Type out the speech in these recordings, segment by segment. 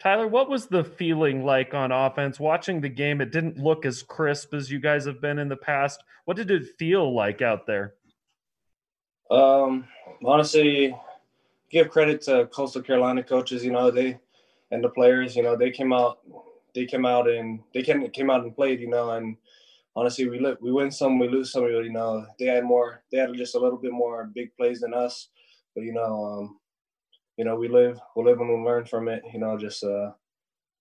Tyler, what was the feeling like on offense? Watching the game, it didn't look as crisp as you guys have been in the past. What did it feel like out there? Um, honestly, give credit to Coastal Carolina coaches. You know they and the players. You know they came out, they came out and they came came out and played. You know, and honestly, we look, we win some, we lose some. You know, they had more, they had just a little bit more big plays than us. But you know, um, you know, we live, we live and we learn from it. You know, just uh,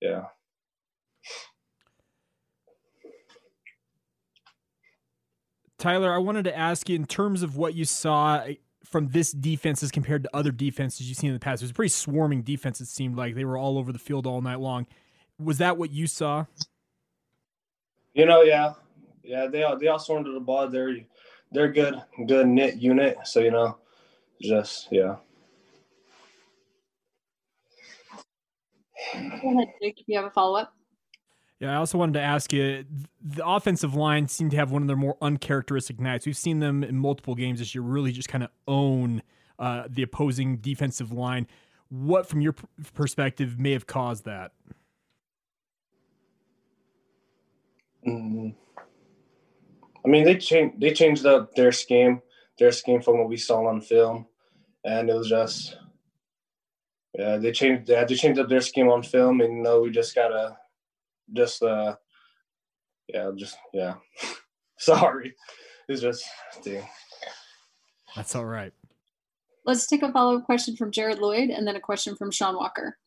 yeah. Tyler, I wanted to ask you in terms of what you saw eh, from this defense as compared to other defenses you've seen in the past. It was a pretty swarming defense. It seemed like they were all over the field all night long. Was that what you saw? You know, yeah, yeah. They all they all swarmed to the ball. They're they're good, good knit unit. So you know, just yeah. Go ahead, Jake, if you have a follow up. Yeah, I also wanted to ask you the offensive line seemed to have one of their more uncharacteristic nights. We've seen them in multiple games this year really just kind of own uh, the opposing defensive line. What, from your perspective, may have caused that? Mm. I mean, they changed they changed up their scheme, their scheme from what we saw on film, and it was just yeah, they changed. They had to change up their scheme on film, and you know, we just gotta, just uh, yeah, just yeah. Sorry, it's just dang. That's all right. Let's take a follow up question from Jared Lloyd, and then a question from Sean Walker.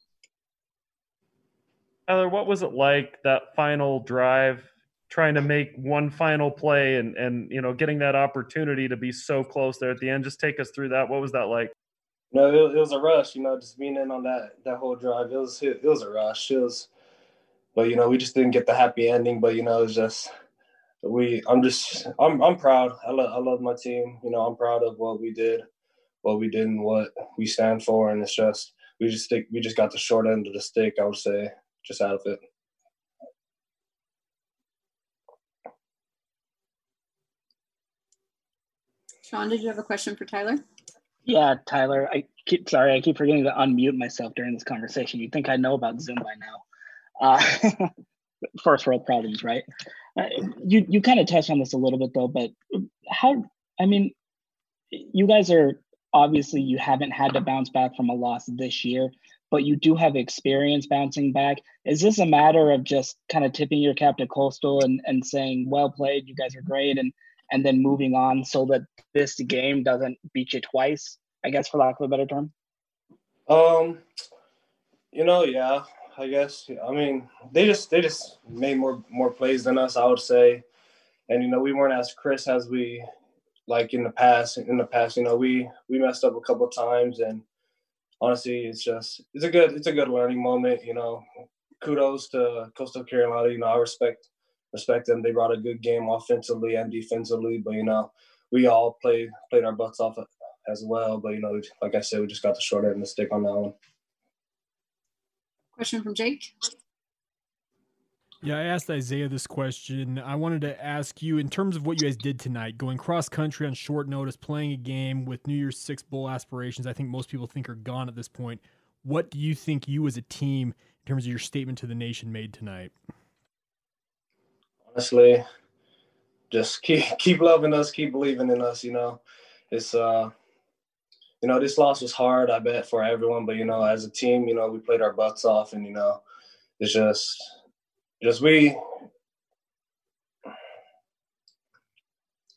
Tyler, what was it like that final drive, trying to make one final play, and and you know, getting that opportunity to be so close there at the end? Just take us through that. What was that like? No, it, it, was a rush. You know, just being in on that that whole drive. It was it, it was a rush. It was, but you know, we just didn't get the happy ending. But you know, it was just we. I'm just I'm I'm proud. I love I love my team. You know, I'm proud of what we did, what we did, and what we stand for. And it's just we just think we just got the short end of the stick. I would say just out of it. Sean, did you have a question for Tyler? Yeah, Tyler. I keep sorry, I keep forgetting to unmute myself during this conversation. You'd think I know about Zoom by now. Uh, first world problems, right? Uh, you you kind of touched on this a little bit though, but how? I mean, you guys are obviously you haven't had to bounce back from a loss this year, but you do have experience bouncing back. Is this a matter of just kind of tipping your cap to Coastal and and saying, "Well played, you guys are great," and and then moving on so that this game doesn't beat you twice, I guess, for lack of a better term? Um, you know, yeah, I guess. I mean, they just they just made more more plays than us, I would say, and you know, we weren't as crisp as we like in the past. In the past, you know, we we messed up a couple times, and honestly, it's just it's a good it's a good learning moment. You know, kudos to Coastal Carolina. You know, I respect respect them. They brought a good game offensively and defensively, but you know, we all played played our butts off as well. But you know, like I said, we just got the short end of the stick on that one. Question from Jake. Yeah, I asked Isaiah this question. I wanted to ask you, in terms of what you guys did tonight, going cross country on short notice, playing a game with New Year's Six bowl aspirations, I think most people think are gone at this point. What do you think you as a team, in terms of your statement to the nation, made tonight? Honestly, just keep keep loving us, keep believing in us. You know, it's uh, you know, this loss was hard. I bet for everyone, but you know, as a team, you know, we played our butts off, and you know, it's just, just we.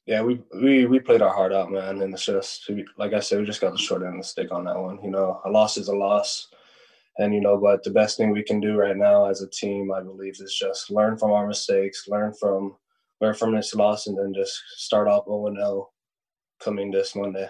Yeah, we, we we played our heart out, man, and it's just like I said, we just got the short end of the stick on that one. You know, a loss is a loss and you know but the best thing we can do right now as a team i believe is just learn from our mistakes learn from learn from this loss and then just start off 0 0 coming this monday